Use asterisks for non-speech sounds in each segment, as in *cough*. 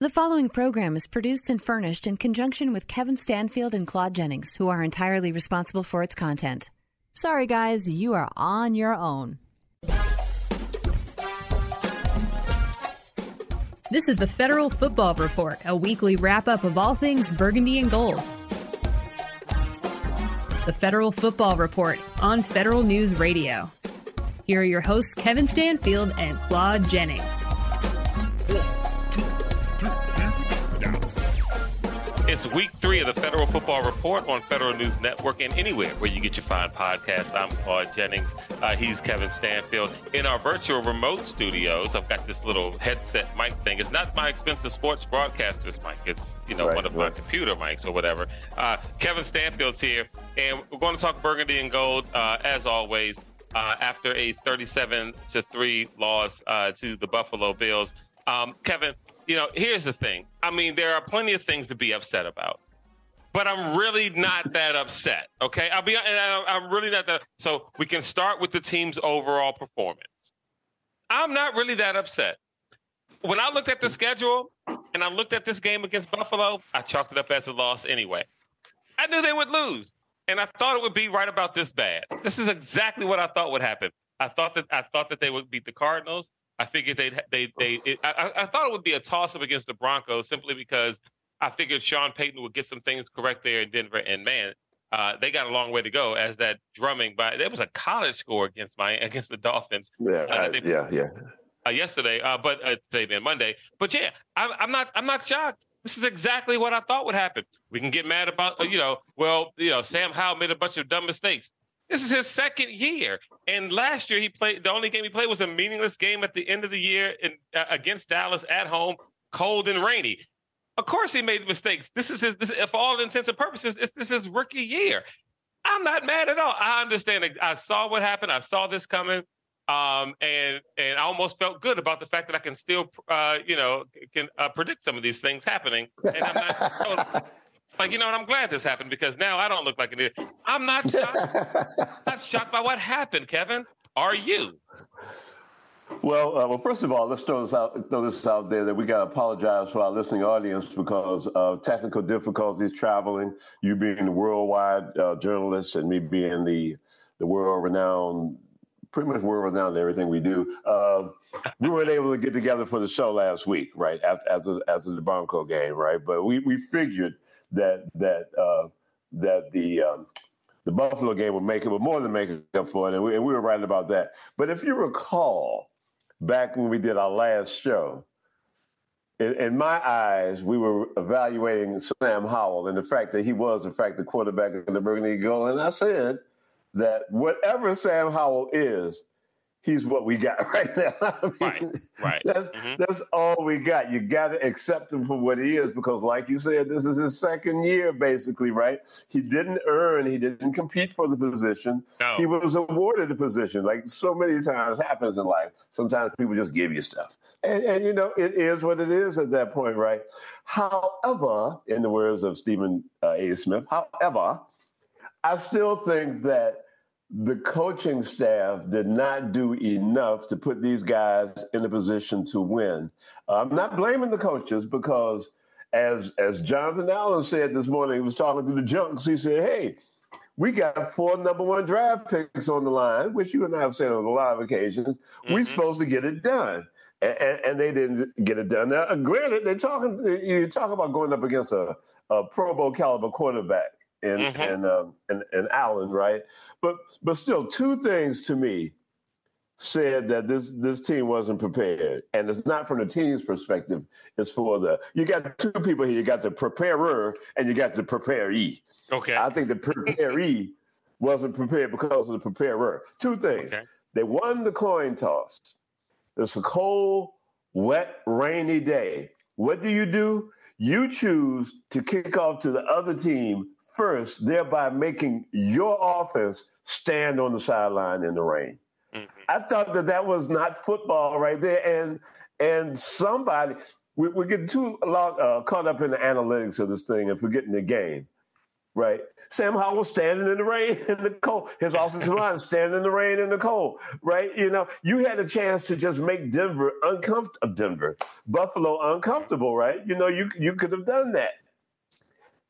The following program is produced and furnished in conjunction with Kevin Stanfield and Claude Jennings, who are entirely responsible for its content. Sorry, guys, you are on your own. This is the Federal Football Report, a weekly wrap up of all things burgundy and gold. The Federal Football Report on Federal News Radio. Here are your hosts, Kevin Stanfield and Claude Jennings. It's week three of the Federal Football Report on Federal News Network and anywhere where you get your fine podcasts. I'm Claude Jennings. Uh, he's Kevin Stanfield. In our virtual remote studios, I've got this little headset mic thing. It's not my expensive sports broadcaster's mic. It's, you know, Right, one of right. my computer mics or whatever. Uh, Kevin Stanfield's here, and we're going to talk burgundy and gold, uh, as always, uh, after a 37 to 3 loss uh, to the Buffalo Bills. Um, Kevin, you know, here's the thing. I mean, there are plenty of things to be upset about, but I'm really not that upset. Okay, I'll be, and I'm really not that. So we can start with the team's overall performance. I'm not really that upset. When I looked at the schedule and I looked at this game against Buffalo, I chalked it up as a loss anyway. I knew they would lose, and I thought it would be right about this bad. This is exactly what I thought would happen. I thought that I thought that they would beat the Cardinals. I figured they'd they they. It, I, I- I thought it would be a toss up against the Broncos simply because I figured Sean Payton would get some things correct there in Denver. And man, uh, they got a long way to go as that drumming by. There was a college score against my *laughs* against the Dolphins Yeah, Uh, they- yeah, yeah. uh, yesterday, uh, but uh, today being Monday. But yeah, I'm, I'm not I'm not shocked. This is exactly what I thought would happen. We can get mad about uh, you know, well, you know, Sam Howell made a bunch of dumb mistakes. This is his second year, and last year he played. The only game he played was a meaningless game at the end of the year in, uh, against Dallas at home, cold and rainy. Of course, he made mistakes. This is his. This, for all intents and purposes, this, this is his rookie year. I'm not mad at all. I understand. I saw what happened. I saw this coming, um, and and I almost felt good about the fact that I can still, uh, you know, can uh, predict some of these things happening. And I'm not *laughs* like, you know, what? I'm glad this happened because now I don't look like an idiot. I'm not *laughs* shocked. not shocked by what happened, Kevin. Are you? well, uh, well, first of all, let's throw this out, throw this out there that we got to apologize for our listening audience because of technical difficulties traveling. You being the worldwide uh, journalist and me being the the world-renowned, pretty much world-renowned in everything we do. Uh, we weren't able to get together for the show last week, right after after, after the Bronco game, right? But we we figured that that uh, that the um, the Buffalo game would make it, but more than make up for it, and we, and we were right about that. But if you recall, back when we did our last show, in, in my eyes, we were evaluating Sam Howell and the fact that he was, in fact, the quarterback of the Burgundy Eagle, and I said that whatever Sam Howell is, he's what we got *laughs* right now. I mean, Right, right. That's Mhm. that's all we got. You got to accept him for what he is because, like you said, this is his second year, basically, right? He didn't earn, he didn't compete for the position. No. He was awarded the position, like so many times happens in life. Sometimes people just give you stuff, and and you know it is what it is at that point, right? However, in the words of Stephen uh, A. Smith, however, I still think that the coaching staff did not do enough to put these guys in a position to win. I'm not blaming the coaches because, as as Jonathan Allen said this morning, he was talking to the Junks. He said, "Hey, we got four number one draft picks on the line, which you and I have said on a lot of occasions. We're Mhm. supposed to get it done." And, and, and they didn't get it done. Now, granted, they're talking. You talk about going up against a, a Pro Bowl caliber quarterback in Mhm. in, um, in in Allen, right? But but still, two things to me said that this this team wasn't prepared, and it's not from the team's perspective. It's for the you got two people here. You got the preparer and you got the preparee. Okay. I think the preparee *laughs* wasn't prepared because of the preparer. Two things. Okay. They won the coin toss. It's a cold, wet, rainy day. What do you do? You choose to kick off to the other team first, thereby making your offense stand on the sideline in the rain. Mm-hmm. I thought that that was not football right there, and and somebody we, are getting too long, uh, caught up in the analytics of this thing and forgetting the game. Right, Sam Howell standing in the rain *laughs* in the cold. His offensive line *laughs* standing in the rain in the cold. Right, you know, you had a chance to just make Denver uncomfortable, Denver, Buffalo uncomfortable. Right, you know, you you could have done that,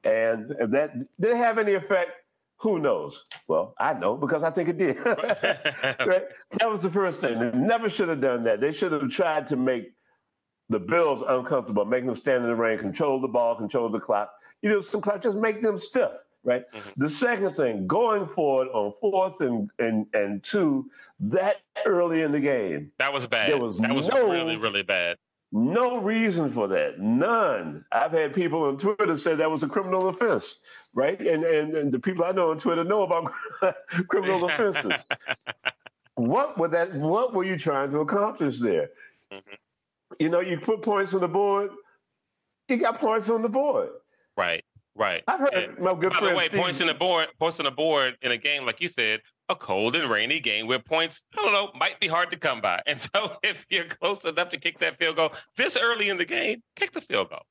and if that did it have any effect, who knows? Well, I know because I think it did. *laughs* right? That was the first thing. They never should have done that. They should have tried to make the Bills uncomfortable, make them stand in the rain, control the ball, control the clock. You know, some clock, just make them stiff, right? Mm-hmm. The second thing, going forward on fourth and, and and two, that early in the game. That was bad. There was that was no, really, really bad. No reason for that. None. I've had people on Twitter say that was a criminal offense, right? And and, and the people I know on Twitter know about *laughs* criminal offenses. what were that what were you trying to accomplish there? Mm-hmm. You know, you put points on the board, you got points on the board. Right. Right. I've heard and my good by friend. By the way, Steve, points on the board, points on the board in a game, like you said, a cold and rainy game where points, I don't know, might be hard to come by. And so *laughs* if you're close enough to kick that field goal this early in the game, kick the field goal.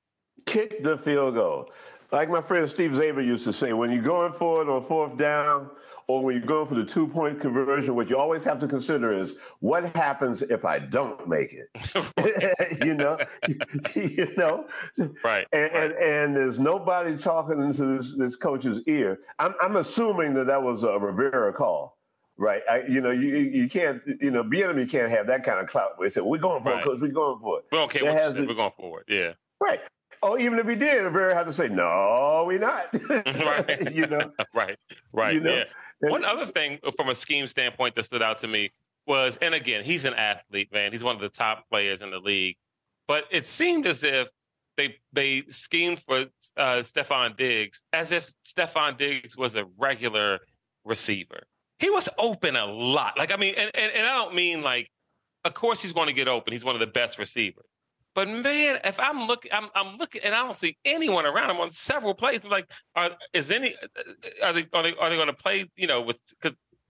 Kick the field goal. Like my friend Steve Zaver used to say, when you're going for it on fourth down, or when you go for the two point conversion, what you always have to consider is what happens if I don't make it. *laughs* *laughs* you know, *laughs* you know, right and, right. and, and there's nobody talking into this this coach's ear. I'm I'm assuming that that was a Rivera call, right? I, you know, you you can't you know, Bieniemy can't have that kind of clout. We said we're going for right. it, coach. We're going for it. We don't care. We're going for it. Yeah. Right. Oh, even if he did, Rivera had to say, "No, we're not." right. you know. Right. Right. You know? Yeah. One other thing uh, from a scheme standpoint that stood out to me was, and again, he's an athlete, man. He's one of the top players in the league. But it seemed as if they they schemed for uh, Stefon Diggs as if Stefon Diggs was a regular receiver. He was open a lot. Like I mean, and, and, and I don't mean like, of course he's going to get open. He's one of the best receivers. But man, if I'm looking, I'm, I'm, looking, and I don't see anyone around. I'm on several plays. I'm like, are, is any? Are they? Are they? Are they going to play? You know, with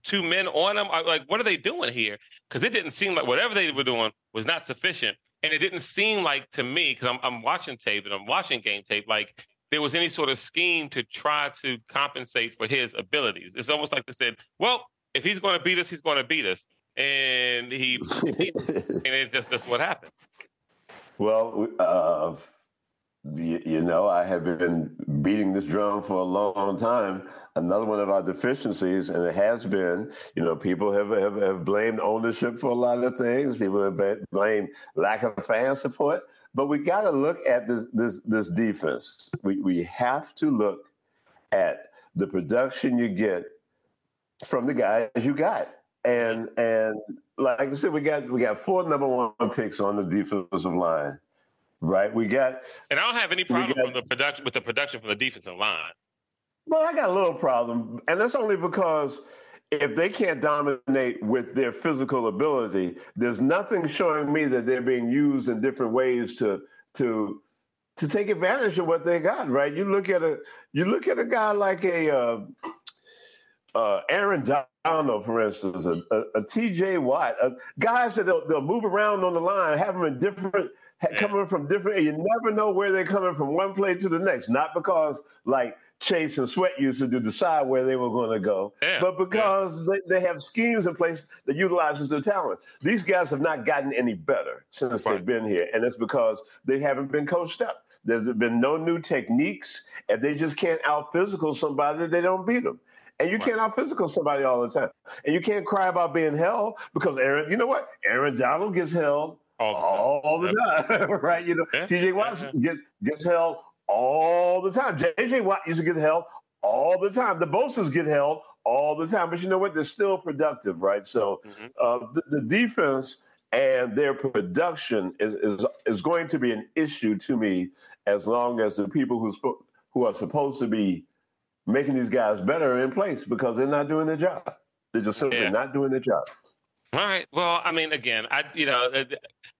two men on them? I'm like, what are they doing here? Because it didn't seem like whatever they were doing was not sufficient, and it didn't seem like to me because I'm, I'm watching tape and I'm watching game tape. Like there was any sort of scheme to try to compensate for his abilities. It's almost like they said, well, if he's going to beat us, he's going to beat us, and he, *laughs* and it just that's what happened. Well, uh, you, know, I have been beating this drum for a long time. Another one of our deficiencies, and it has been, you know, people have, have, have blamed ownership for a lot of things. People have blamed lack of fan support. But we got to look at this this this defense. We we have to look at the production you get from the guys you got, and and like I said, we got we got four number one picks on the defensive line, right? We got, and I don't have any problem got, with the production with the production from the defensive line. Well, I got a little problem, and that's only because if they can't dominate with their physical ability, there's nothing showing me that they're being used in different ways to to to take advantage of what they got. Right? You look at a you look at a guy like a uh, uh, Aaron Donald, for instance, a, a, a T.J. Watt, a, guys that they'll, they'll, move around on the line, have them in different, yeah. coming from different, you never know where they're coming from one play to the next. Not because like Chase and Sweat used to do, decide where they were going to go, yeah. but because yeah. they, they, have schemes in place that utilizes their talent. These guys have not gotten any better since right. they've been here, and it's because they haven't been coached up. There's been no new techniques, and they just can't out physical somebody. They don't beat them. And you right. can't out physical somebody all the time. And you can't cry about being held because Aaron, you know what? Aaron Donald gets held all the time, all, time. *laughs* right? You know, yeah. TJ Watt yeah. gets, gets held all the time. JJ Watt used to get held all the time. The Bosa's get held all the time. But you know what? They're still productive, right? So mm-hmm. uh, the, the, defense and their production is, is, is going to be an issue to me as long as the people who's, who are supposed to be making these guys better in place because they're not doing their job. They're just simply yeah. not doing their job. All right. Well, I mean, again, I you know uh,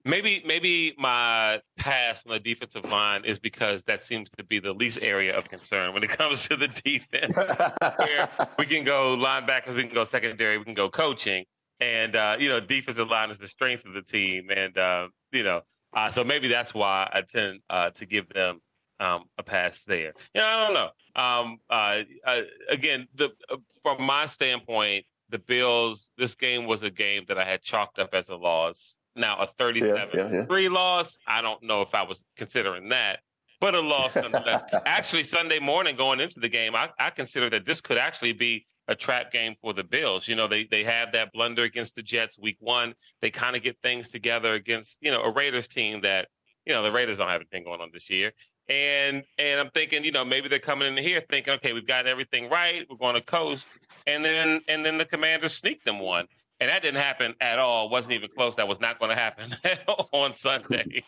maybe maybe my pass on the defensive line is because that seems to be the least area of concern when it *laughs* comes to the defense, *laughs* where we can go linebackers, we can go secondary, we can go coaching, and uh, you know, defensive line is the strength of the team, and uh, you know, uh, so maybe that's why I tend uh, to give them um, a pass there. You know, I don't know. Um, uh, uh, again, the uh, from my standpoint, the Bills. This game was a game that I had chalked up as a loss. Now a 37-3 yeah, yeah, yeah. loss. I don't know if I was considering that, but a loss nonetheless. *laughs* actually, Sunday morning going into the game, I, I consider that this could actually be a trap game for the Bills. You know, they they have that blunder against the Jets week one. They kind of get things together against you know a Raiders team that you know the Raiders don't have anything going on this year. And and I'm thinking, you know, maybe they're coming in here thinking, okay, we've got everything right, we're going to coast, and then and then the Commanders sneak them one, and that didn't happen at all. It wasn't even close. That was not going to happen *laughs* on Sunday.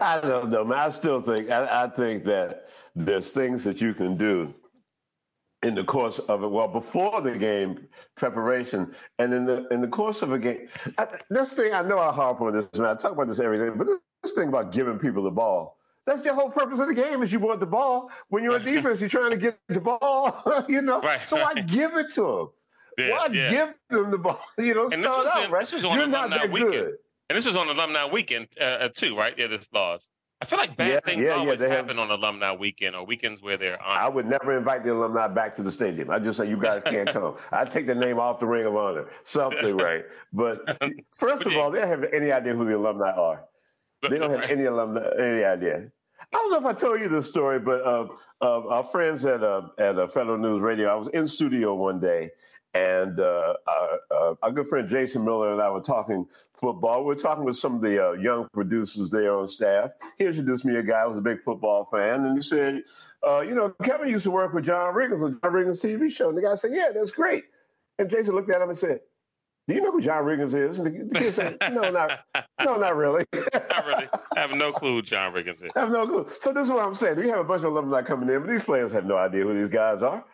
I don't know, man. I still think I, I think that there's things that you can do in the course of it. Well, before the game preparation, and in the in the course of a game, I, this thing I know I harp on this, man. I talk about this every day, but this, this thing about giving people the ball. That's the whole purpose of the game is you want the ball. When you're on defense, you're trying to get the ball, *laughs* you know. Right, so right. why *laughs* give it to them? Yeah, why yeah. give them the ball? *laughs* You know, and start out, in, right? You're not that weekend. good. And this was on alumni weekend uh, uh, too, right? Yeah, this laws. I feel like bad yeah, things yeah, always yeah, happen have, on alumni weekend or weekends where they're on. I would never invite the alumni back to the stadium. I just say you guys can't come. I take the name off the Ring of Honor. Something right. But first but of all, they don't have any idea who the alumni are. They don't have any alumni any idea. I don't know if I told you this story, but uh, uh, our friends at uh, at uh, Federal News Radio, I was in studio one day, and uh, our, uh, our, good friend Jason Miller and I were talking football. We were talking with some of the uh, young producers there on staff. He introduced me a guy who was a big football fan, and he said, uh, "You know, Kevin used to work with John Riggins on John Riggins' TV show." And the guy said, "Yeah, that's great." And Jason looked at him and said, do you know who John Riggins is? And the, kid said, no, not, *laughs* no, not really. not really. I have no clue who John Riggins is. I have no clue. So this is what I'm saying. We have a bunch of alumni coming in, but these players have no idea who these guys are.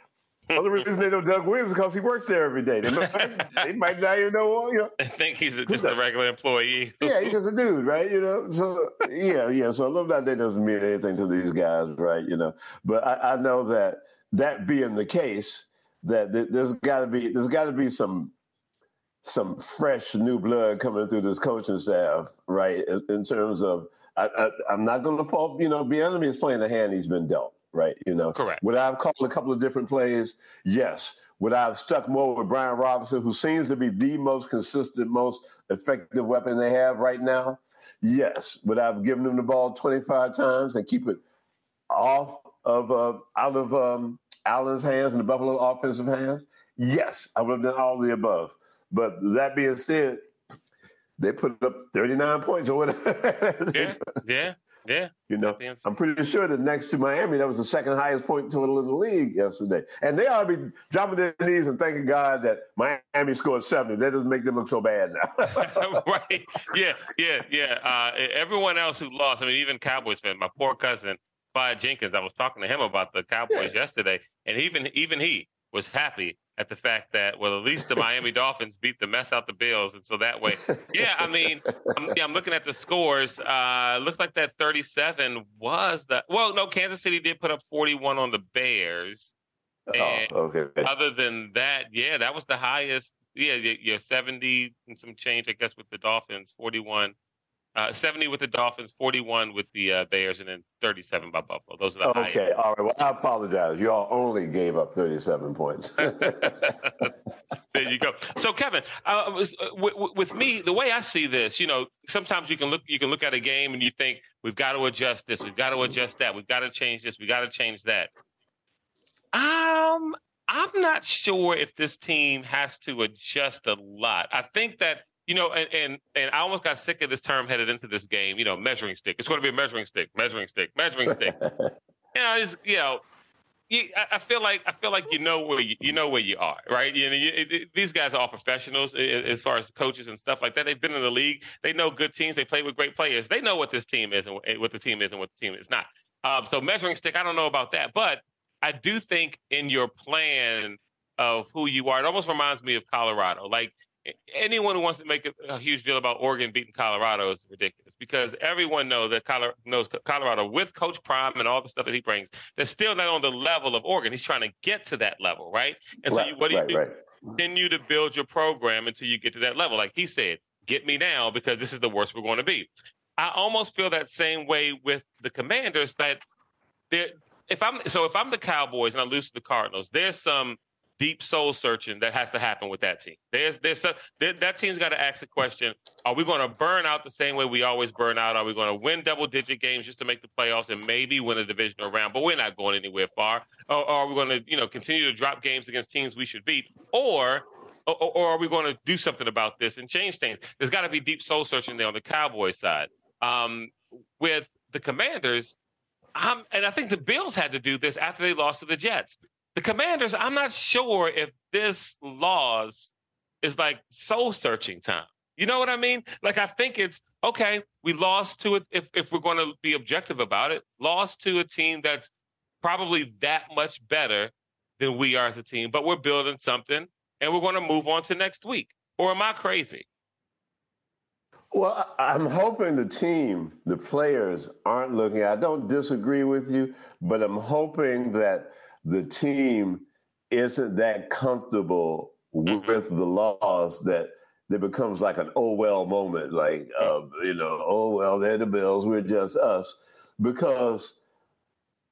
Well, *laughs* The reason they know Doug Williams is because he works there every day. They might, they might not even know. You know, I think he's a, just a regular employee. yeah, he's *laughs* just a dude, right? You know, so yeah, yeah. So alumni day doesn't mean anything to these guys, right? You know, but I, I know that that being the case, that there's got to be there's got to be some some fresh new blood coming through this coaching staff, right? In, in terms of, I, am not going to fault, you know, Bieniemy is playing the hand he's been dealt, right? You know, correct. Would I have called a couple of different plays? Yes. Would I have stuck more with Brian Robinson, who seems to be the most consistent, most effective weapon they have right now? Yes. Would I have given him the ball 25 times and keep it off of uh, out of um, Allen's hands and the Buffalo offensive hands? Yes, I would have done all the above. But that being said, they put up 39 points or whatever. yeah, *laughs* yeah, yeah. You know, I'm pretty sure that next to Miami, that was the second highest point total in the league yesterday. And they ought to be dropping their knees and thanking God that Miami scored 70. That doesn't make them look so bad now. *laughs* *laughs* right. Yeah, yeah, yeah. Uh, everyone else who lost, I mean, even Cowboys fans, my poor cousin, Clyde Jenkins, I was talking to him about the Cowboys yeah. yesterday, and even even he was happy at the fact that well at least the Miami *laughs* Dolphins beat the mess out the Bills and so that way *laughs* yeah I mean I'm, yeah, I'm looking at the scores. Uh looks like that 37 was the well no Kansas City did put up 41 on the Bears. Oh, okay. other than that yeah that was the highest yeah your 70 and some change I guess with the Dolphins 41 uh, 70 with the Dolphins, 41 with the uh, Bears, and then 37 by Buffalo. Those are the Okay, highest. all right. Well, I apologize. Y'all only gave up 37 points. *laughs* there you go. So, Kevin, uh, with, with, me, the way I see this, you know, sometimes you can look you can look at a game and you think we've got to adjust this, we've got to adjust that, we've got to change this, we've got to change that. Um, I'm not sure if this team has to adjust a lot. I think that you know, and, and and I almost got sick of this term headed into this game. You know, measuring stick. It's going to be a measuring stick, measuring stick, measuring *laughs* stick. you know, it's, you know, you, I, I feel like I feel like you know where you, you know where you are, right? You know, you, it, these guys are all professionals as far as coaches and stuff like that. They've been in the league. They know good teams. They play with great players. They know what this team is and what the team is and what the team is not. Um, so measuring stick, I don't know about that, but I do think in your plan of who you are, it almost reminds me of Colorado. Like anyone who wants to make a, a, huge deal about Oregon beating Colorado is ridiculous because everyone knows that Colorado, knows Colorado with Coach Prime and all the stuff that he brings, they're still not on the level of Oregon. He's trying to get to that level, right? And right, so you, what do you do? Right. Continue to build your program until you get to that level. Like he said, get me now because this is the worst we're going to be. I almost feel that same way with the Commanders that there. If I'm so, if I'm the Cowboys and I lose to the Cardinals, there's some deep soul searching that has to happen with that team. There's there's there, that team's got to ask the question: Are we going to burn out the same way we always burn out? Are we going to win double digit games just to make the playoffs and maybe win a divisional round? But we're not going anywhere far. Or, or are we going to you know continue to drop games against teams we should beat? Or or, or are we going to do something about this and change things? There's got to be deep soul searching there on the Cowboys side. Um, with the Commanders, and I think the Bills had to do this after they lost to the Jets the commanders, I'm not sure if this loss is like soul searching time. You know what I mean? Like I think it's okay, we lost to it if, if we're going to be objective about it, lost to a team that's probably that much better than we are as a team, but we're building something and we're going to move on to next week. Or am I crazy? Well, I'm hoping the team, the players aren't looking. I don't disagree with you, but I'm hoping that the team isn't that comfortable mm-hmm. with the loss that it becomes like an oh well moment, like uh, you know, oh well, they're the Bills, we're just us, because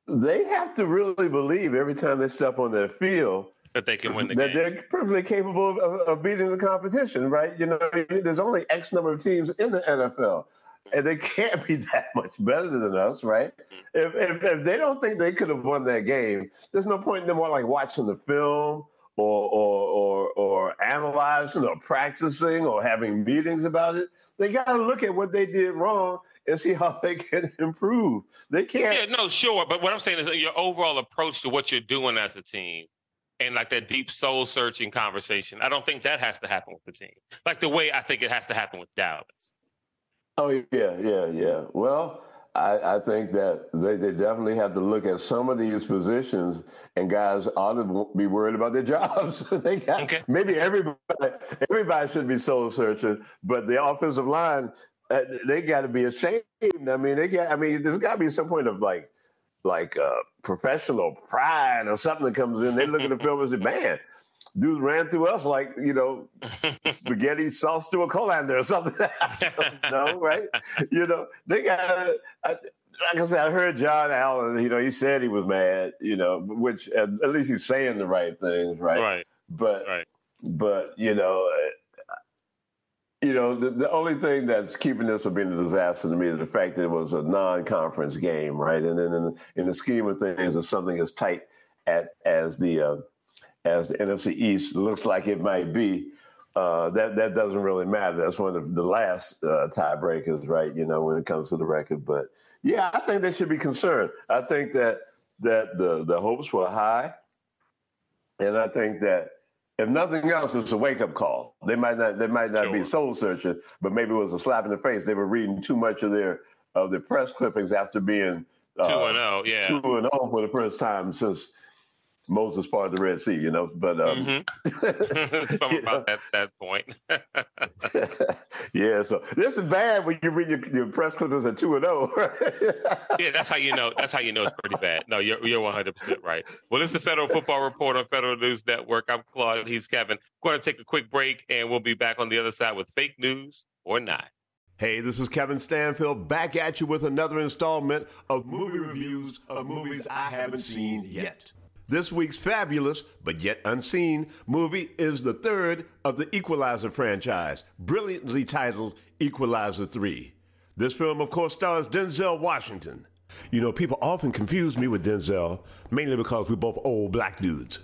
they have to really believe every time they step on their field that they can win the game that game. they're perfectly capable of, of, beating the competition, right? You know, there's only X number of teams in the NFL and they can't be *laughs* that much better than us, right? Mm-hmm. If, if, if they don't think they could have won that game, there's no point in them like watching the film or or or, or analyzing or practicing or having meetings about it. They got to look at what they did wrong and see how *laughs* they can improve. They can't. Yeah, no, sure. But what I'm saying is your overall approach to what you're doing as a team and like that deep soul searching conversation. I don't think that has to happen with the team. Like the way I think it has to happen with Dallas. Oh yeah, yeah, yeah. Well, I, I think that they, they definitely have to look at some of these positions, and guys ought to be worried about their *laughs* jobs. they got okay. maybe everybody everybody should be soul searching, but the offensive line uh, they got to be ashamed. I mean, they got. I mean, there's got to be some point of like like uh, professional pride or something that comes in. They look at the film and say, "Man, dudes ran through us like you know *laughs* spaghetti sauce to a colander or something. *laughs* no, right? You know they got. like I said, I heard John Allen. You know, he said he was mad. You know, which at, at least he's saying the right things, right? Right. But right. but you know. You know, the, the only thing that's keeping this from being a disaster to me is the fact that it was a non-conference game, right? And then in, in the scheme of things, if something as tight at as the uh, as the NFC East looks like it might be, uh, that that doesn't really matter. That's one of the last uh, tiebreakers, right? You know, when it comes to the record. But yeah, I think they should be concerned. I think that that the the hopes were high, and I think that if nothing else, it's a wake up call. They might not they might not sure. be soul searching, but maybe it was a slap in the face. They were reading too much of their of their press clippings after being uh, two and zero, oh, yeah, two and zero oh for the first time since Moses parted the Red Sea, you know. But um, mm-hmm. *laughs* *laughs* about that that point. *laughs* yeah, so this is bad when you read your, your press clippings at two and zero. Oh. yeah, that's how you know. That's how you know it's pretty bad. No, you're you're 100 percent right. Well, this is the Federal Football Report on Federal News Network. I'm Claude. He's Kevin. We're going to take a quick break, and we'll be back on the other side with fake news or not. Hey, this is Kevin Stanfield back at you with another installment of movie reviews of movies I haven't seen yet. This week's fabulous, but yet unseen, movie is the third of the Equalizer franchise, brilliantly titled Equalizer 3. This film, of course, stars Denzel Washington. You know, people often confuse me with Denzel, mainly because we're both old black dudes.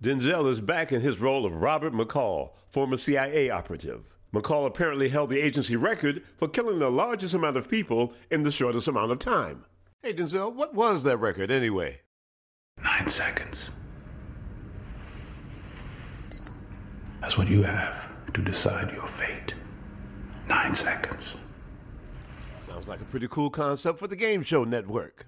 Denzel is back in his role of Robert McCall, former CIA operative. McCall apparently held the agency record for killing the largest amount of people in the shortest amount of time. Hey, Denzel, what was that record anyway? Nine seconds. That's what you have to decide your fate. Nine seconds. Sounds like a pretty cool concept for the Game Show Network.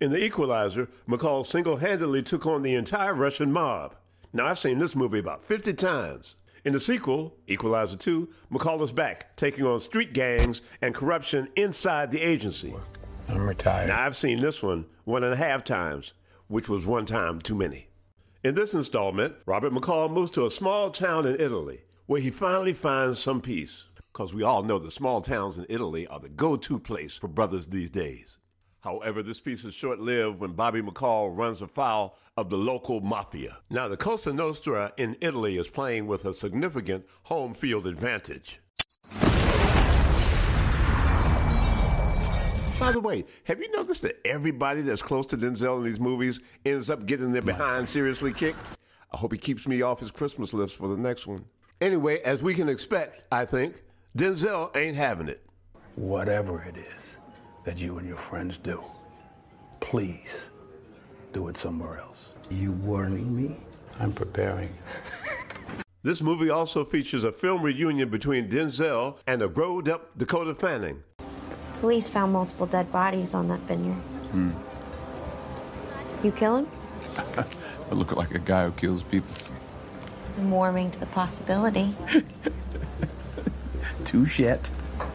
In The Equalizer, McCall single handedly took on the entire Russian mob. Now, I've seen this movie about 50 times. In the sequel, Equalizer 2, McCall is back, taking on street gangs and corruption inside the agency. I'm retired. Now, I've seen this one one and a half times, which was one time too many. In this installment, Robert McCall moves to a small town in Italy where he finally finds some peace. Because we all know the small towns in Italy are the go to place for brothers these days. However, this peace is short lived when Bobby McCall runs afoul of the local mafia. Now, the Cosa Nostra in Italy is playing with a significant home field advantage. By the way, have you noticed that everybody that's close to Denzel in these movies ends up getting their behind seriously kicked? I hope he keeps me off his Christmas list for the next one. Anyway, as we can expect, I think, Denzel ain't having it. Whatever it is that you and your friends do, please do it somewhere else. You warning me? I'm preparing. This movie also features a film reunion between Denzel and a growed up Dakota Fanning. Police found multiple dead bodies on that vineyard. Hmm. You kill him? *laughs* I look like a guy who kills people. I'm warming to the possibility. *laughs* Touche.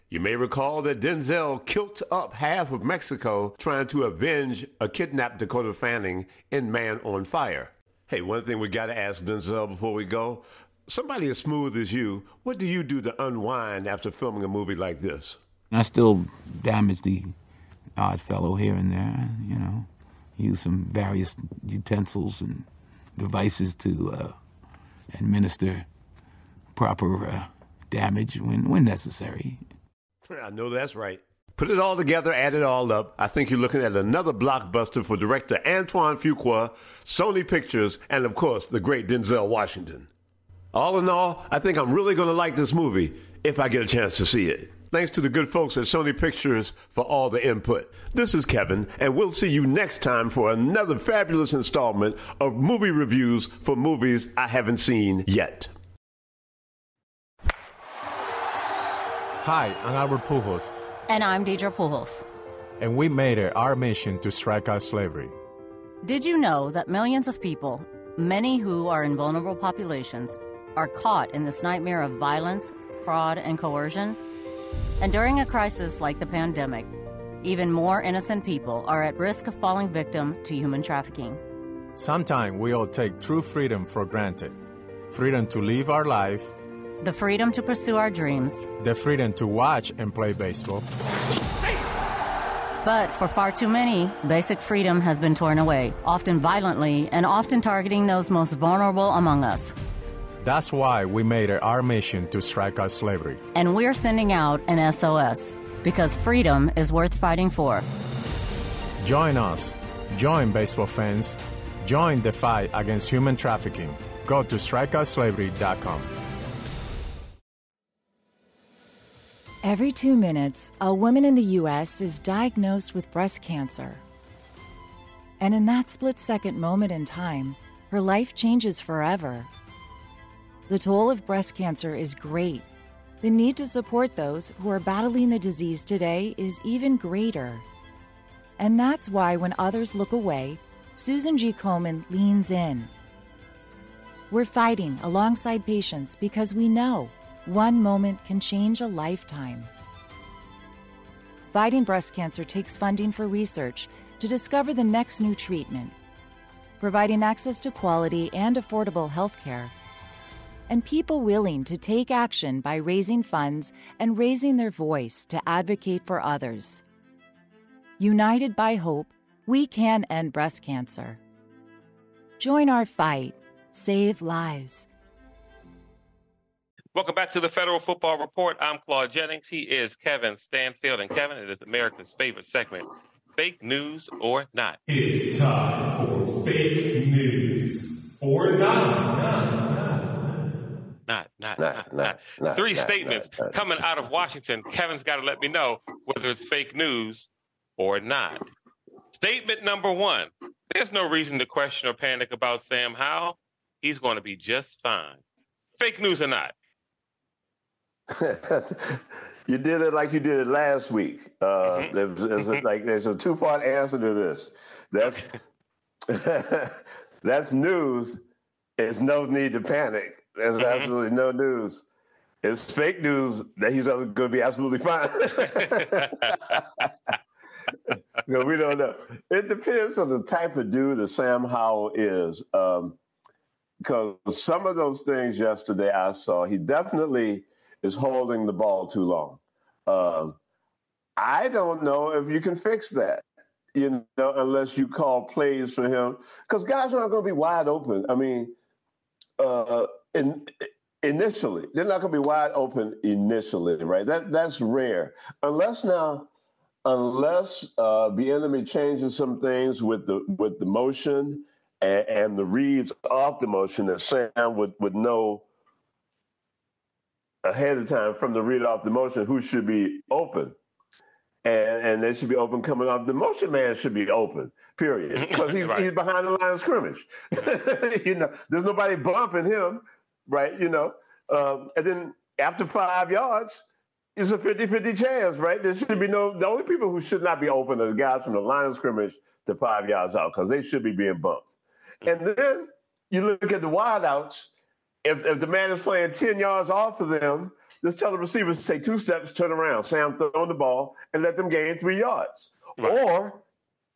You may recall that Denzel kilt up half of Mexico trying to avenge a kidnapped Dakota Fanning in Man on Fire. Hey, one thing we got to ask Denzel before we go somebody as smooth as you, what do you do to unwind after filming a movie like this? I still damage the odd fellow here and there, you know, use some various utensils and devices to uh, administer proper uh, damage when, when necessary. I know that's right. Put it all together, add it all up. I think you're looking at another blockbuster for director Antoine Fuqua, Sony Pictures, and of course, the great Denzel Washington. All in all, I think I'm really going to like this movie if I get a chance to see it. Thanks to the good folks at Sony Pictures for all the input. This is Kevin, and we'll see you next time for another fabulous installment of movie reviews for movies I haven't seen yet. Hi, I'm Albert Pujols. And I'm Deidre Pujols. And we made it our mission to strike out slavery. Did you know that millions of people, many who are in vulnerable populations, are caught in this nightmare of violence, fraud, and coercion? And during a crisis like the pandemic, even more innocent people are at risk of falling victim to human trafficking. Sometimes we all take true freedom for granted freedom to live our life, the freedom to pursue our dreams, the freedom to watch and play baseball. But for far too many, basic freedom has been torn away, often violently and often targeting those most vulnerable among us. That's why we made it our mission to strike out slavery. And we're sending out an SOS because freedom is worth fighting for. Join us. Join baseball fans. Join the fight against human trafficking. Go to strikeoutslavery.com. Every two minutes, a woman in the U.S. is diagnosed with breast cancer. And in that split second moment in time, her life changes forever. The toll of breast cancer is great. The need to support those who are battling the disease today is even greater. And that's why when others look away, Susan G. Komen leans in. We're fighting alongside patients because we know one moment can change a lifetime. Fighting breast cancer takes funding for research to discover the next new treatment, providing access to quality and affordable health care and people willing to take action by raising funds and raising their voice to advocate for others. United by hope, we can end breast cancer. Join our fight, save lives. Welcome back to the Federal Football Report. I'm Claude Jennings. He is Kevin Stanfield, and Kevin, it is America's favorite segment fake news or not. It's time for fake news or not. not not, not, not, not. Three statements coming out of Washington. Kevin's got to let me know whether it's fake news or not. Statement number one there's no reason to question or panic about Sam Howell. He's going to be just fine. Fake news or not? *laughs* you did it like you did it last week. Uh, mm-hmm. there's, there's mm-hmm. a, like there's a two part answer to this. That's *laughs* that's news. There's no need to panic. There's mm-hmm. absolutely no news. It's fake news that he's going to be absolutely fine. *laughs* no, we don't know. It depends on the type of dude that Sam Howell is. Um, because some of those things yesterday I saw, he definitely is holding the ball too long. Um, I don't know if you can fix that. you know, unless you call plays for him, because guys aren't going to be wide open. I mean, uh, in, initially, they're not going to be wide open initially, right? That that's rare, unless now, unless uh, Bieniemy changes some things with the with the motion and, and the reads off the motion that Sam would would know ahead of time from the read off the motion who should be open and and they should be open coming off. The motion man should be open, period, because he's right. he's behind the line of scrimmage. *laughs* you know, there's nobody bumping him, right? You know, um, and then after five yards, it's a 50-50 chance, right? There should be no. The only people who should not be open are the guys from the line of scrimmage to five yards out, because they should be being bumped. And then you look at the wideouts. If if the man is playing ten yards off of them just tell the receivers to take two steps, turn around, Sam throwing the ball, and let them gain three yards. Right. Or,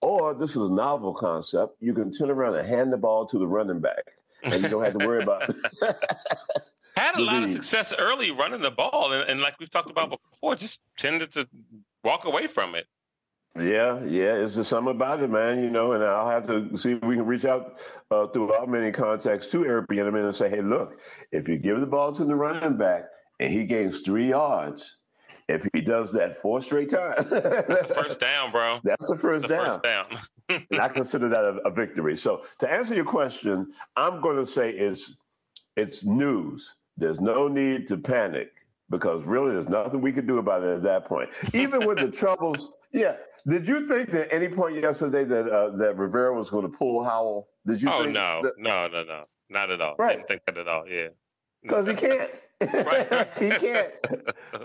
or this is a novel concept. You can turn around and hand the ball to the running back, and you don't have to worry about. *laughs* *laughs* Had a lot of success early running the ball, and, and like we've talked about before, just tended to walk away from it. Yeah, yeah, it's just something about it, man. You know, and I'll have to see if we can reach out uh, through our many contacts to Eric Bieniemy and say, hey, look, if you give the ball to the running back, and he gains three yards, if he does that four straight times, first down, bro. *laughs* That's the first the down. First down. And I consider that a, a, victory. So to answer your question, I'm going to say it's it's news. There's no need to panic because really there's nothing we could do about it at that point. Even with the *laughs* troubles, yeah. Did you think that any point yesterday that uh, that Rivera was going to pull Howell? Did you? Oh no, that... no, no, no, not at all. Right. Didn't think that at all. Yeah because he can't. right. *laughs* he can't.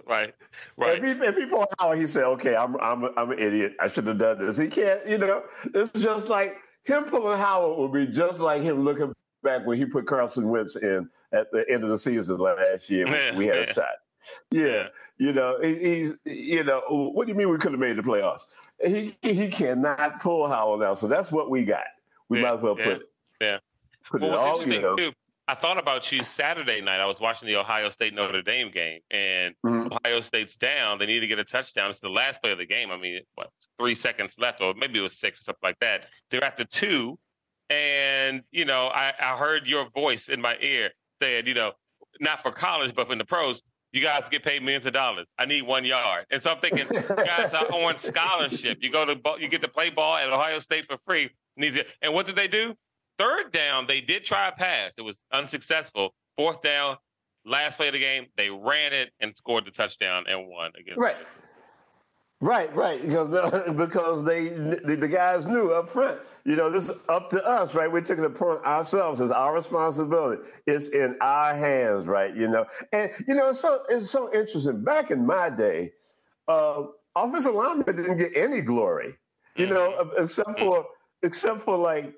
right. Right. If he, if he out, he said, "Okay, I'm I'm I'm an idiot. I should have done this." He can't. You know, it's just like him pulling Howard would be just like him looking back when he put Carson Wentz in at the end of the season last year. Yeah, we had *laughs* yeah. a shot. Yeah, you know, he, he's you know, what do you mean we could have made the playoffs? He he cannot pull Howard now, so that's what we got. We yeah, might as well put it. Yeah. Put well, it all, you know, too I thought about you Saturday night. I was watching the Ohio State Notre Dame game, and mm-hmm. Ohio State's down. They need to get a touchdown. It's the last play of the game. I mean, what three seconds left, or maybe it was six or something like that. They're at the two, and you know, I, I heard your voice in my ear saying, you know, not for college, but for the pros, you guys get paid millions of dollars. I need one yard. And so I'm thinking, guys are on scholarship. You go to you get to play ball at Ohio State for free. And what did they do? Third down, they did try a pass. It was unsuccessful. Fourth down, last play of the game, they ran it and scored the touchdown and won against. Right. Right, right, because *laughs* because they the, the, guys knew up front. You know, this is up to us, right? We took it upon ourselves as our responsibility. It's in our hands, right? You know, and you know, it's so it's so interesting. Back in my day, uh, offensive linemen didn't get any glory, you mm-hmm. know, except for except for like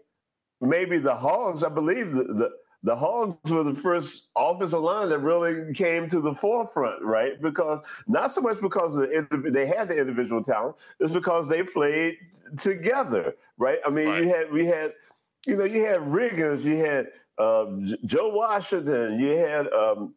maybe the Hogs, I believe the, the, the Hogs were the first offensive line that really came to the forefront, right? Because not so much because the they had the individual talent, it's because they played together, right? I mean, right. you had we had, you know, you had Riggins, you had uh, Joe Washington, you had um,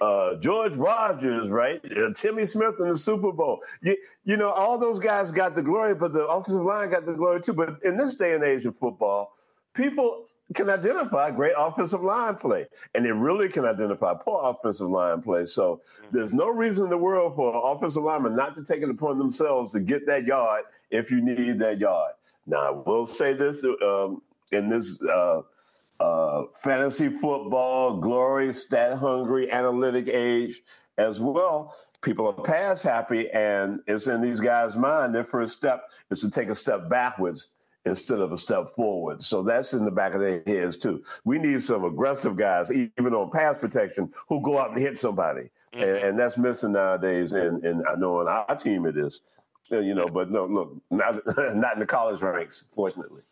uh, George Rogers, right? Uh, Timmy Smith in the Super Bowl. You, you know, all those guys got the glory, but the offensive line got the glory too. But in this day and age of football, people can identify great offensive line play, and they really can identify poor offensive line play. So mm-hmm. there's no reason in the world for an offensive lineman not to take it upon themselves to get that yard if you need that yard. Now, I will say this um, in this uh, uh, fantasy football, glory, stat hungry, analytic age as well. People are pass happy, and it's in these guys' mind. Their first step is to take a step backwards instead of a step forward. So that's in the back of their heads too. We need some aggressive guys, even on pass protection, who go out and hit somebody, mm-hmm. and, and, that's missing nowadays. And, and I know on our team it is, uh, you know. But no, look, not *laughs* not in the college ranks, fortunately.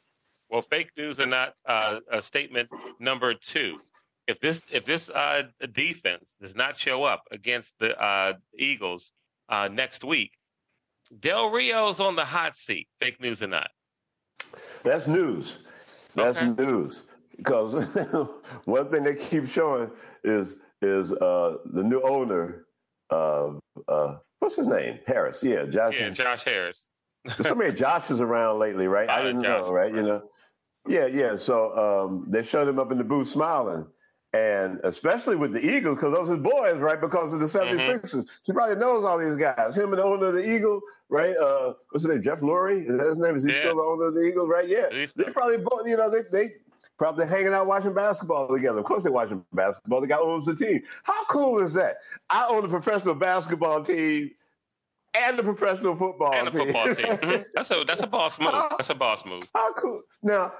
Well, fake news or not, uh, statement number two. If this if this uh, defense does not show up against the uh, Eagles uh, next week, Del Rio's on the hot seat. Fake news or not. That's news. That's okay. news. Because *laughs* one thing they keep showing is is uh, the new owner. Uh, uh, what's his name? Harris. Yeah, Josh. Yeah, Josh Harris. *laughs* There's so many Joshes around lately, right? I didn't know, right? You know, yeah, yeah. So um, they showed him up in the booth smiling. And especially with the Eagles, because those are boys, right? Because of the 76ers. Mm-hmm. He probably knows all these guys. Him and the owner of the Eagle, right? Uh, what's his name? Jeff Lurie? Is that his name? Is he yeah. still the owner of the Eagles, right? Yeah. They probably both, you know, they, they probably hanging out watching basketball together. Of course they're watching basketball. The guy owns the team. How cool is that? I own a professional basketball team and the professional football and team. Football team. Mm-hmm. *laughs* That's a that's a boss move. That's a boss move. How cool. Now,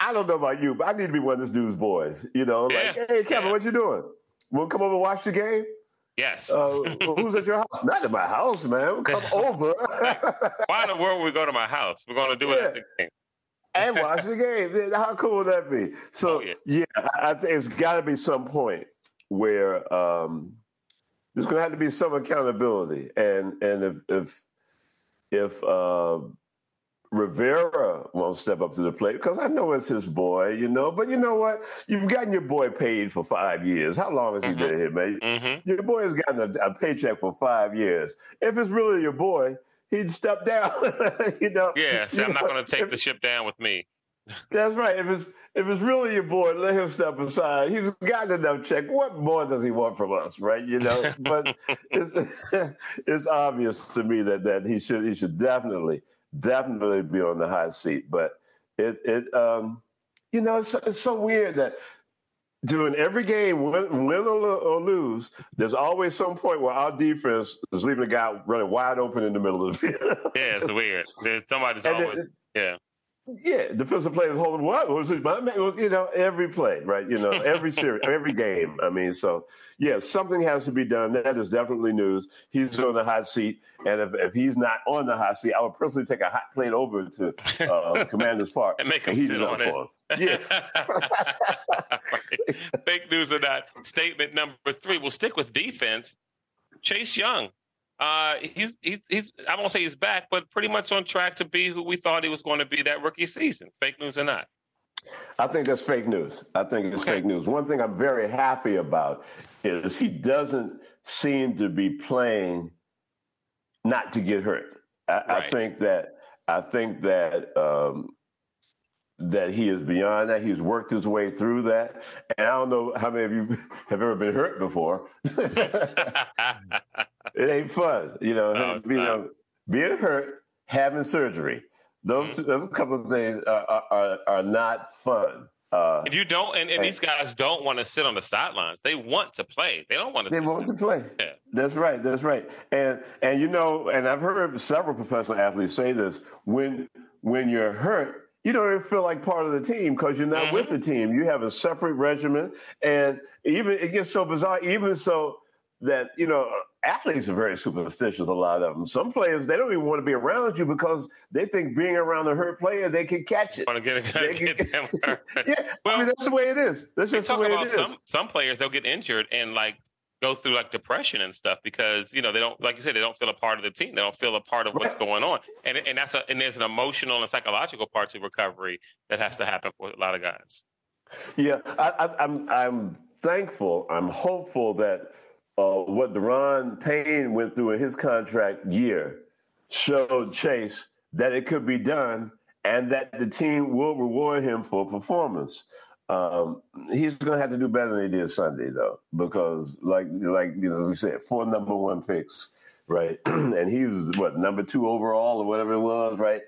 I don't know about you, but I need to be one of this dude's boys. You know, yeah. like, hey, Kevin, yeah. what you doing? To come over and watch the game? Yes. Uh, who's at your house? Not at my house, man. Come *laughs* over. Why in the world would we go to my house? We're going to do it at the game. and watch the game. *laughs* How cool would that be? So, oh, yeah. yeah, I think it's got to be some point where um, there's going to have to be some accountability. And and if if if uh, Rivera won't step up to the plate because I know it's his boy, you know. But you know what? You've gotten your boy paid for five years. How long has mm-hmm. he been here, man? Mm-hmm. Your boy has gotten a, a, paycheck for five years. If it's really your boy, he'd step *laughs* down. you know. Yeah, see, I'm know? not going to take if, the ship down with me. *laughs* that's right. If it's if it's really your boy, let him step aside. He's gotten enough check. What more does he want from us, right? You know. But *laughs* it's it's obvious to me that that he should he should definitely definitely be on the hot seat. But it it um, you know it's, it's so weird that during every game, win, win or, or, lose, there's always some point where our defense is leaving a guy running wide open in the middle of the field. yeah, it's weird. *laughs* There's somebody's always it, yeah. Yeah, defensive players holding what was my man? You know, every play, right? You know, every *laughs* series, every game. I mean, so yeah, something has to be done. That is definitely news. He's on the hot seat, and if, if he's not on the hot seat, I would personally take a hot plane over to uh, *laughs* Commanders Park and make him sit on it. Yeah. *laughs* Fake news or not. Statement number three. We'll stick with defense. Chase Young uh, he's, he's, he's, I won't say he's back, but pretty much on track to be who we thought he was going to be that rookie season. Fake news or not? I think that's fake news. I think it's okay. fake news. One thing I'm very happy about is he doesn't seem to be playing not to get hurt. I, right. I think that I think that um, that he is beyond that. He's worked his way through that. And I don't know how many of you *laughs* have ever been hurt before. *laughs* *laughs* it ain't fun, you know. No, you know, being hurt, having surgery. Those, mm-hmm. those couple of things are, are, are not fun. Uh, and you don't, and, and, these guys don't want to sit on the sidelines. They want to play. They don't want to. They want to play. Yeah. That's right. That's right. And and you know, and I've heard several professional athletes say this: when when you're hurt, you don't even feel like part of the team because you're not mm-hmm. with the team. You have a separate regimen, and even it gets so bizarre. Even so that you know athletes are very superstitious. A lot of them. Some players they don't even want to be around you because they think being around a hurt player they can catch it. Want to get, *laughs* get them *laughs* hurt. yeah, well, I mean that's the way it is. That's just the way it is. Some, some players they'll get injured and like go through like depression and stuff because you know they don't like you said they don't feel a part of the team they don't feel a part of what's going on and and that's a and there's an emotional and psychological part to recovery that has to happen for a lot of guys yeah I, I, i'm i'm thankful i'm hopeful that uh, what Daron Payne went through in his contract year showed Chase that it could be done and that the team will reward him for performance. Um, he's going to have to do better than he did Sunday, though, because like like you know we said, four number one picks, right? *clears throat* and he was what number two overall or whatever it was, right?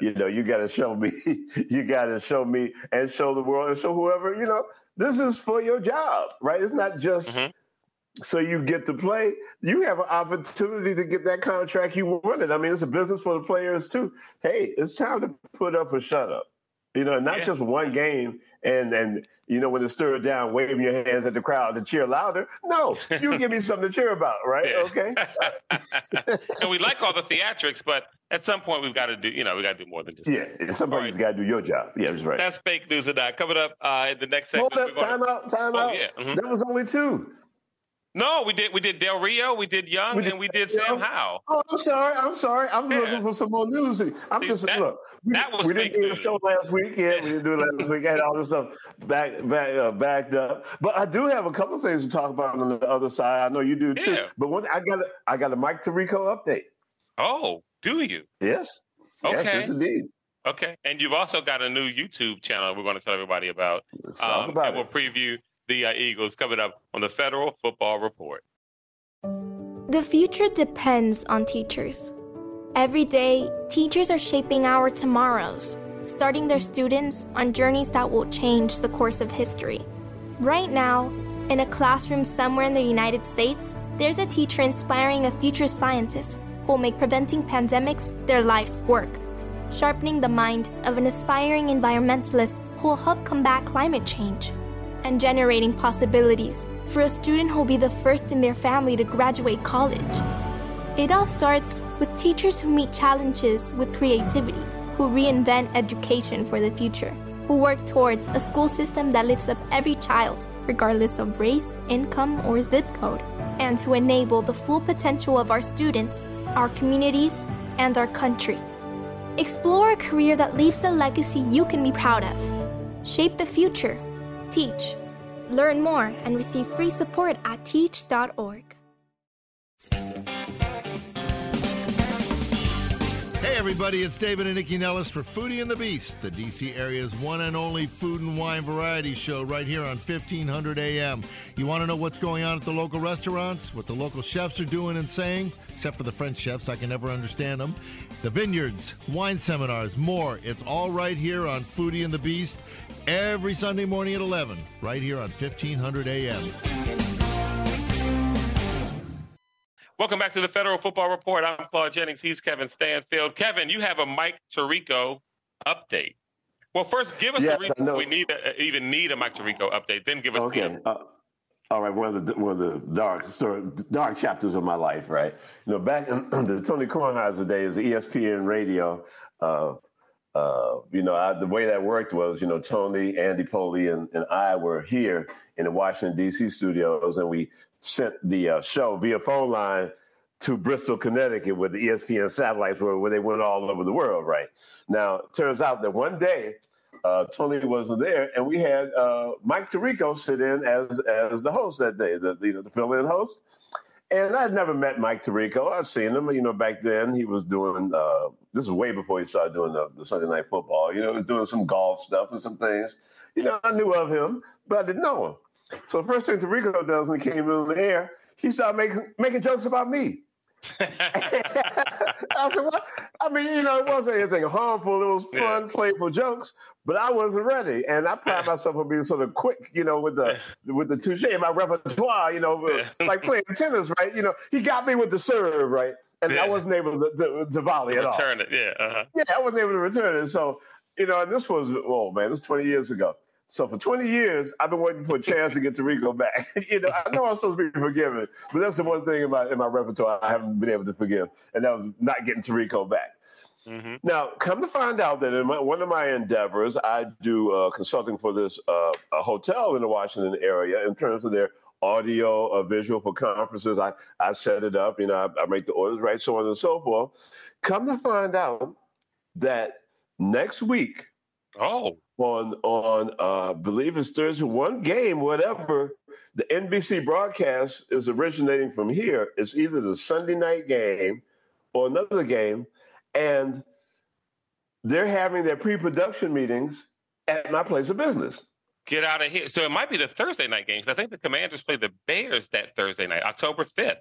You know, you got to show me, *laughs* you got to show me and show the world and show whoever. You know, this is for your job, right? It's not just. Mm-hmm. So you get to play. You have an opportunity to get that contract you wanted. I mean, it's a business for the players too. Hey, it's time to put up or shut up. You know, not yeah. just one game and and you know when it's stirred down, waving your hands at the crowd to cheer louder. No, you give me something to cheer about, right? Yeah. Okay. *laughs* and we like all the theatrics, but at some point we've got to do, you know, we got to do more than just. Yeah, at some point you've got to do your job. Yeah, that's right. That's fake news or not. Coming up uh, in the next segment. Hold up, time to... out, time oh, out. Yeah. Mm-hmm. That was only two. No, we did. We did Del Rio, we did Young, we did, and we did Sam Howell. Oh, I'm sorry. I'm sorry. I'm yeah. looking for some more news. I'm See, just that, look. We, that was we didn't do the show last week. Yeah, we didn't do it last week. I had all this stuff back, back, uh, backed up. But I do have a couple of things to talk about on the other side. I know you do too. Yeah. But one, I got, a, I got a Mike Tirico update. Oh, Do you? Yes. Okay. Yes, yes, indeed. Okay. And you've also got a new YouTube channel we're going to tell everybody about. Let's talk about and we'll preview the uh, Eagles coming up on the Federal Football Report. The future depends on teachers. Every day, teachers are shaping our tomorrows, starting their students on journeys that will change the course of history. Right now, in a classroom somewhere in the United States, there's a teacher inspiring a future scientist who will make preventing pandemics their life's work, sharpening the mind of an aspiring environmentalist who will help combat climate change, and generating possibilities for a student who will be the first in their family to graduate college. It all starts with teachers who meet challenges with creativity, who reinvent education for the future, who work towards a school system that lifts up every child, regardless of race, income, or zip code, and who enable the full potential of our students, our communities, and our country. Explore a career that leaves a legacy you can be proud of. Shape the future. Teach. Learn more and receive free support at teach.org. Hey everybody, it's David and Nycci Nellis for Foodie and the Beast, the DC area's one and only food and wine variety show right here on 1500 AM. You want to know what's going on at the local restaurants, what the local chefs are doing and saying, except for the French chefs, I can never understand them. The vineyards, wine seminars, more. It's all right here on Foodie and the Beast every Sunday morning at 11, right here on 1500 AM. Welcome back to the Federal Football Report. I'm Claude Jennings. He's Kevin Stanfield. Kevin, you have a Mike Tirico update. Well, first, give us Yes, the I reason know. we need a, even need a Mike Tirico update. Then give us Okay. the Uh, all right. One of the one of the dark story, dark chapters of my life, right? You know, back in *clears throat* the Tony Kornheiser days, the ESPN radio. Uh, uh, you know, I, the way that worked was, you know, Tony, Andy Pollin, and, and I were here in the Washington D.C. studios, and we sent the uh, show via phone line to Bristol, Connecticut, where the ESPN satellites were, where they went all over the world. Right now, it turns out that one day uh, Tony wasn't there, and we had uh, Mike Tirico sit in as as the host that day, the the, the fill-in host. And I'd never met Mike Tirico. I've seen him, you know, back then he was doing. Uh, this is way before he started doing the, the Sunday Night Football. You know, he was doing some golf stuff and some things. You know, I knew of him, but I didn't know him. So the first thing Tirico does when he came in the air, he started making making jokes about me. I said, what? I mean, you know, it wasn't anything harmful. It was fun, playful jokes, but I wasn't ready. And I pride myself on being sort of quick, you know, with the with the touche, in my repertoire, you know, *laughs* like playing tennis, right? You know, he got me with the serve, right? And I wasn't able to, to, to volley at all. return it. Yeah. Uh-huh. Yeah, I wasn't able to return it. So, you know, and this was, oh man, this was 20 years ago. So for 20 years, I've been waiting for a chance to get Tirico back. *laughs* you know, I know I'm supposed to be forgiven, but that's the one thing in my in my repertoire I haven't been able to forgive, and that was not getting Tirico back. Mm-hmm. Now, come to find out that in my, one of my endeavors, I do uh, consulting for this uh, a hotel in the Washington area in terms of their audio or visual for conferences. I, I set it up, you know, I, I make the orders right, so on and so forth. Come to find out that next week, oh, on on uh, believe it's Thursday, one game, whatever. The NBC broadcast is originating from here. It's either the Sunday night game or another game, and they're having their pre-production meetings at my place of business. Get out of here. So it might be the Thursday night games. I think the Commanders play the Bears that Thursday night, October 5th.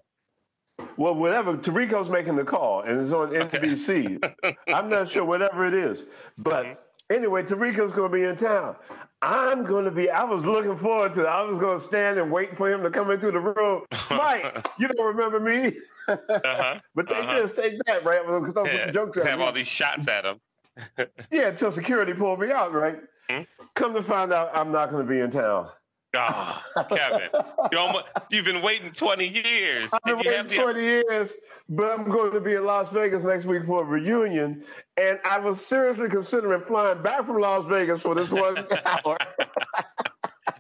Well, whatever. Tirico's making the call, and it's on NBC. *laughs* I'm not sure whatever it is, but anyway, Tirico's going to be in town. I'm going to be. I was looking forward to. it. I was going to stand and wait for him to come into the room. Mike, *laughs* you don't remember me, Uh-huh. *laughs* but take Uh-huh. this, take that, right? I'm going to throw Yeah. some jokes at Have me. all these shots at him. *laughs* Yeah, until security pulled me out, right? Hmm? Come to find out, I'm not going to be in town. Ah, Kevin, you almost, you've been waiting 20 years. I've been have waiting 20 years, but I'm going to be in Las Vegas next week for a reunion. And I was seriously considering flying back from Las Vegas for this one *laughs* hour.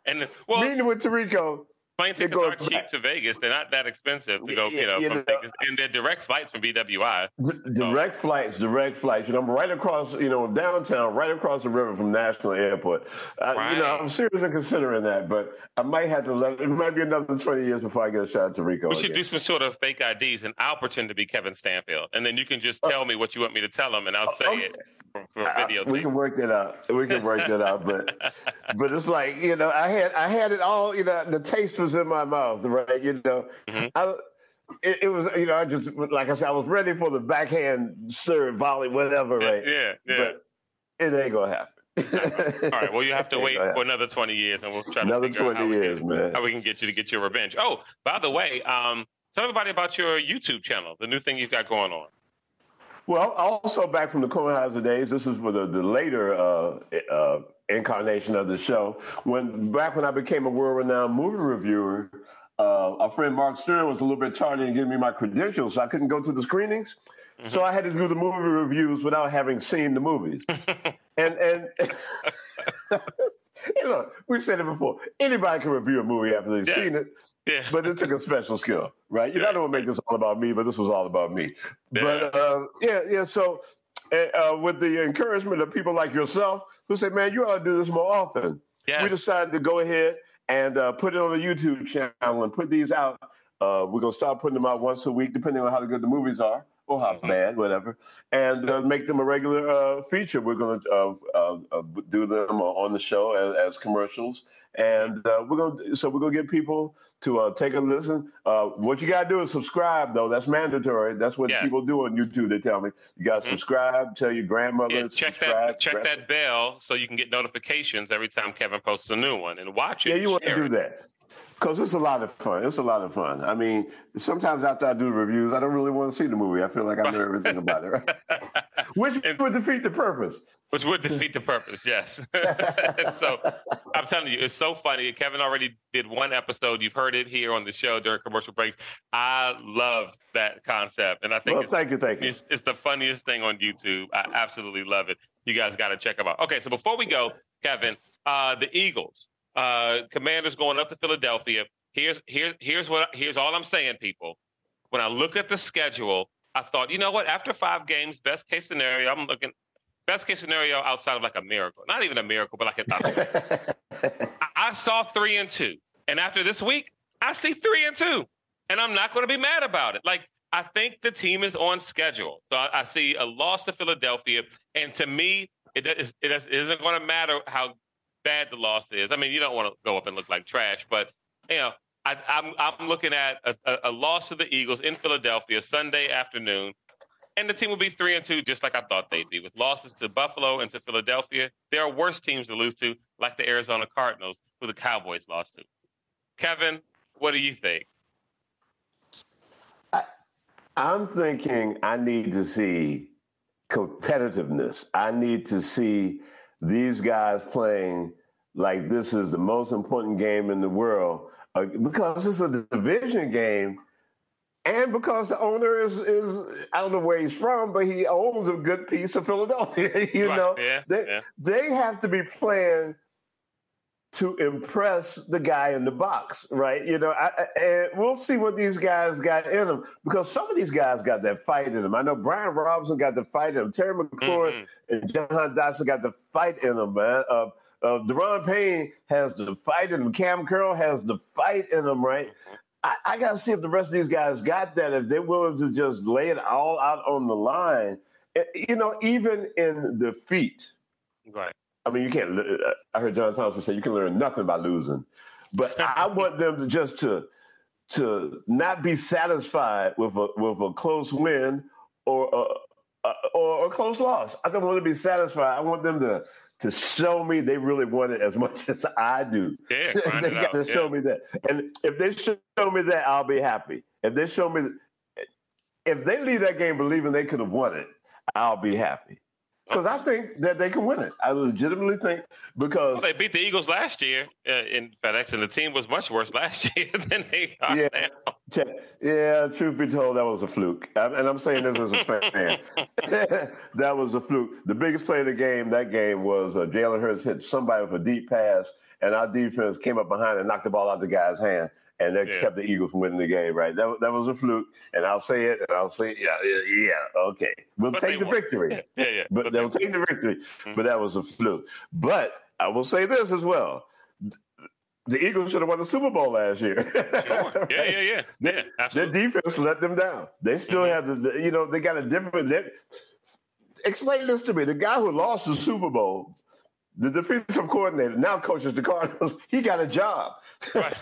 and well, meeting with Tirico Plane tickets are cheap to Vegas. They're not that expensive to go, you know, you from know, Vegas. And they're direct flights from BWI. D- direct flights, direct flights. You know, I'm right across, you know, downtown, right across the river from National Airport. Uh, You know, I'm seriously considering that, but I might have to let it might be another 20 years before I get a shot to Rico. We should again. do some sort of fake IDs, and I'll pretend to be Kevin Stanfield, and then you can just tell me what you want me to tell him, and I'll say it for, for Uh, video. we can work that out. We can work that out, but *laughs* but it's like you know, I had I had it all. You know, the taste was in my mouth, right? You know, Mm-hmm. I, it, it was you know, I just like I said, I was ready for the backhand serve, volley, whatever, right? Yeah, yeah. But it ain't gonna happen. All right. Well, you have to wait for another 20 years, and we'll try to Another figure out 20 how we, years, can, man. how we can get you to get your revenge. Oh, by the way, um, tell everybody about your YouTube channel, the new thing you've got going on. Well, also back from the Kornheiser days. This is for the the later uh, uh, incarnation of the show. When back when I became a world-renowned movie reviewer, uh, our friend Mark Stern was a little bit tardy in giving me my credentials, so I couldn't go to the screenings. So I had to do the movie reviews without having seen the movies. *laughs* and and *laughs* you know, we've said it before. Anybody can review a movie after they've Yeah. seen it. Yeah. But it took a special skill, right? You know, I don't want to make this all about me, but this was all about me. Yeah. But uh, yeah, yeah. So uh, uh, with the encouragement of people like yourself who say, "Man, you ought to do this more often," Yes. we decided to go ahead and uh, put it on the YouTube channel and put these out. Uh, we're gonna start putting them out once a week, depending on how good the movies are or how bad, whatever, and uh, make them a regular uh, feature. We're gonna uh, uh, uh, do them on the show as, as commercials, and uh, we're gonna so we're gonna get people to uh, take a listen. Uh, what you gotta do is subscribe, though. That's mandatory. That's what Yes. people do on YouTube. They tell me you gotta Mhm. subscribe. Tell your grandmother. Yeah, check subscribe, that check press that bell so you can get notifications every time Kevin posts a new one and watch it. Yeah, you want to do that. Because it's a lot of fun. It's a lot of fun. I mean, sometimes after I do the reviews, I don't really want to see the movie. I feel like I know everything about it, right? *laughs* Which would defeat the purpose. Which would defeat the purpose, yes. *laughs* so I'm telling you, it's so funny. Kevin already did one episode. You've heard it here on the show during commercial breaks. I love that concept, and I think Well, it's, thank you, thank you. it's, it's the funniest thing on YouTube. I absolutely love it. You guys got to check them out. Okay, so before we go, Kevin, uh, the Eagles, uh, Commanders going up to Philadelphia. Here's here's here's what here's all I'm saying, people. When I looked at the schedule, I thought, you know what? After five games, best case scenario, I'm looking best case scenario outside of like a miracle, not even a miracle, but like a, *laughs* I, I saw three and two, and after this week, I see three and two, and I'm not going to be mad about it. Like I think the team is on schedule, so I, I see a loss to Philadelphia, and to me, it it, it isn't going to matter how bad the loss is. I mean, you don't want to go up and look like trash, but you know, I, I'm I'm looking at a, a, a loss to the Eagles in Philadelphia Sunday afternoon, and the team will be three and two, just like I thought they'd be. With losses to Buffalo and to Philadelphia, there are worse teams to lose to, like the Arizona Cardinals, who the Cowboys lost to. Kevin, what do you think? I'm thinking I need to see competitiveness. I need to see these guys playing like this is the most important game in the world uh, because it's a division game. And because the owner is, is I don't know where he's from, but he owns a good piece of Philadelphia. *laughs* You Right, know, yeah, they yeah. they have to be playing to impress the guy in the box, right? You know, I, I- and we'll see what these guys got in them because some of these guys got that fight in them. I know Brian Robinson got the fight in him. Terry McLaurin and Jahan Dotson got the fight in them, man. Uh, uh, Daron Payne has the fight in him. Cam Curl has the fight in them, right? I, I got to see if the rest of these guys got that. If they're willing to just lay it all out on the line, Eh, you know, even in defeat. Right. I mean, you can't. uh, I heard John Thompson say you can learn nothing by losing, but *laughs* I want them to just to to not be satisfied with a with a close win or a, a, or a close loss. I don't want to be satisfied. I want them to to show me they really want it as much *laughs* as I do. Yeah, *laughs* they got out, to show yeah. me that. And if they show me that, I'll be happy. If they show me, if they leave that game believing they could have won it, I'll be happy. Because I think that they can win it. I legitimately think because Well, they beat the Eagles last year uh, in FedEx, and the team was much worse last *laughs* year than they are Yeah. now. Yeah, truth be told, that was a fluke. And I'm saying this as a fan. *laughs* that was a fluke. The biggest play of the game, that game, was uh, Jalen Hurts hit somebody with a deep pass, and our defense came up behind and knocked the ball out of the guy's hand. And that Yeah. kept the Eagles from winning the game. Right? That that was a fluke, and I'll say it, and I'll say yeah, yeah, yeah okay, we'll But take the won. victory. Yeah, yeah. But they'll take the victory. Mm-hmm. But that was a fluke. But I will say this as well. The Eagles should have won the Super Bowl last year. Sure. *laughs* Yeah, yeah, yeah. Their, Yeah, their absolutely. Mm-hmm. defense let them down. They still have the, you know, they got a different. They, explain this to me. The guy who lost the Super Bowl, the defensive coordinator, now coaches the Cardinals. *laughs* He got a job. Out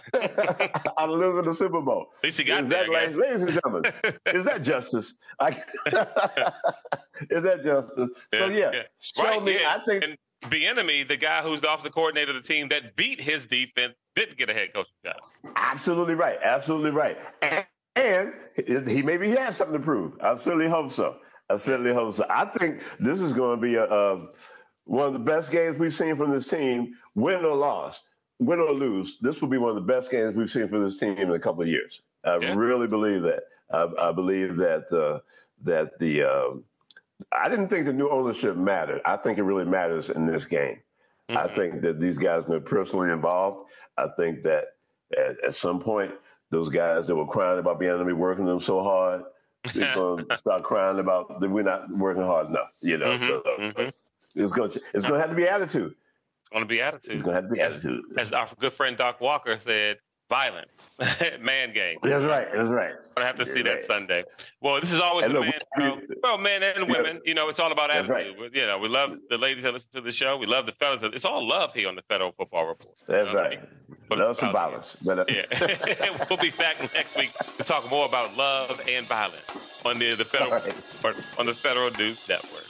of *laughs* *laughs* losing the Super Bowl. At least he got is there, that, ladies, and gentlemen, *laughs* is that justice? I, is that justice? so yeah, show Right, me. yeah. I think And Bieniemy, the guy who's the offensive coordinator of the team that beat his defense, didn't get a head coaching job. Absolutely right. Absolutely right. And, and he maybe he has something to prove. I certainly hope so. I certainly hope so. I think this is going to be a, a one of the best games we've seen from this team, win or loss, win or lose. This will be one of the best games we've seen for this team in a couple of years. I Yeah. really believe that. I, I believe that uh, that the um I didn't think the new ownership mattered. I think it really matters in this game. I think that these guys are personally involved. I think that at, at some point, those guys that were crying about Bieniemy working them so hard, they're going to start crying about that we're not working hard enough. You know, Mhm, so mhm. it's going to it's going to have to be attitude. Going to be attitude. It's going to have to be attitude. As our good friend Doc Walker said, violence, *laughs* man game. That's right. That's right. I'm gonna have to see You're that right. Sunday. Well, this is always And a man show. Well, men and women, you know, it's all about attitude. right. You know, we love the ladies that listen to the show. We love the fellas. It's all love here on the Federal Football Report. You That's know what I right. mean? Love some violence. But, uh, *laughs* Yeah, *laughs* we'll be back next week to talk more about love and violence on the, the federal on the Federal News Network.